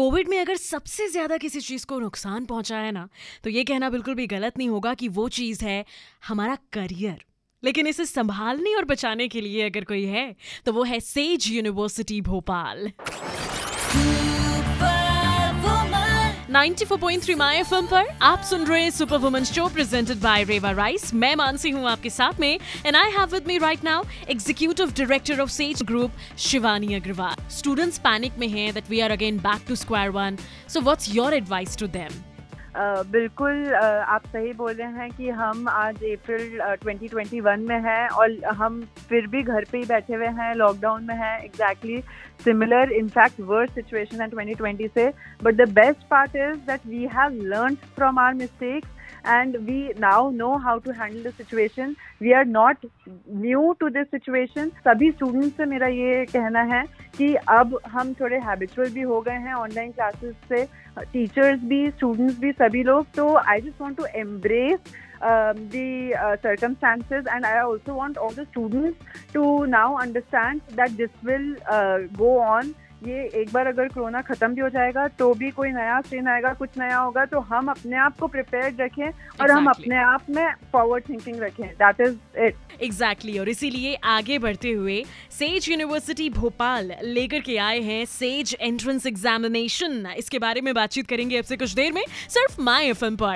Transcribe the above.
Covid में अगर सबसे ज़्यादा किसी चीज़ को नुकसान पहुँचा है ना तो ये कहना बिल्कुल भी गलत नहीं होगा कि वो चीज़ है हमारा करियर। लेकिन इसे संभालने और बचाने के लिए अगर कोई है तो वो है Sage university Bhopal. 94.3 my FM पर आप सुन रहे हैं super woman show presented by Reva rice मैं मानसी हूँ आपके साथ में and I have with me right now executive director of Sage group Shivani Agarwal students panic में हैं that we are again back to square one so what's your advice to them बिल्कुल आप सही बोल रहे हैं कि हम आज अप्रैल 2021 में हैं और हम फिर भी घर पे ही बैठे हुए हैं लॉकडाउन में हैं exactly similar in fact worse situation है 2020 से. But the best part is that we have learn from our mistakes and we now know how to handle the situation. We are not new to this situation. सभी students से मेरा ये कहना है कि अब हम थोड़े हैबिचुअल भी हो गए हैं ऑनलाइन क्लासेस से टीचर्स भी स्टूडेंट्स भी सभी लोग तो I just want to embrace um, the uh, circumstances and i also want all the students to now understand that this will uh, go on ये एक बार अगर कोरोना खत्म भी हो जाएगा तो भी कोई नया स्ट्रेन आएगा कुछ नया होगा तो हम अपने आप को प्रिपेयर रखें और exactly. हम अपने आप में फॉरवर्ड थिंकिंग रखें. दैट इज़ इट एग्जैक्टली और इसीलिए आगे बढ़ते हुए सेज यूनिवर्सिटी भोपाल लेकर के आए हैं सेज एंट्रेंस एग्जामिनेशन इसके बारे में बातचीत करेंगे अब से कुछ देर में। सिर्फ़ माई एफ़ पर।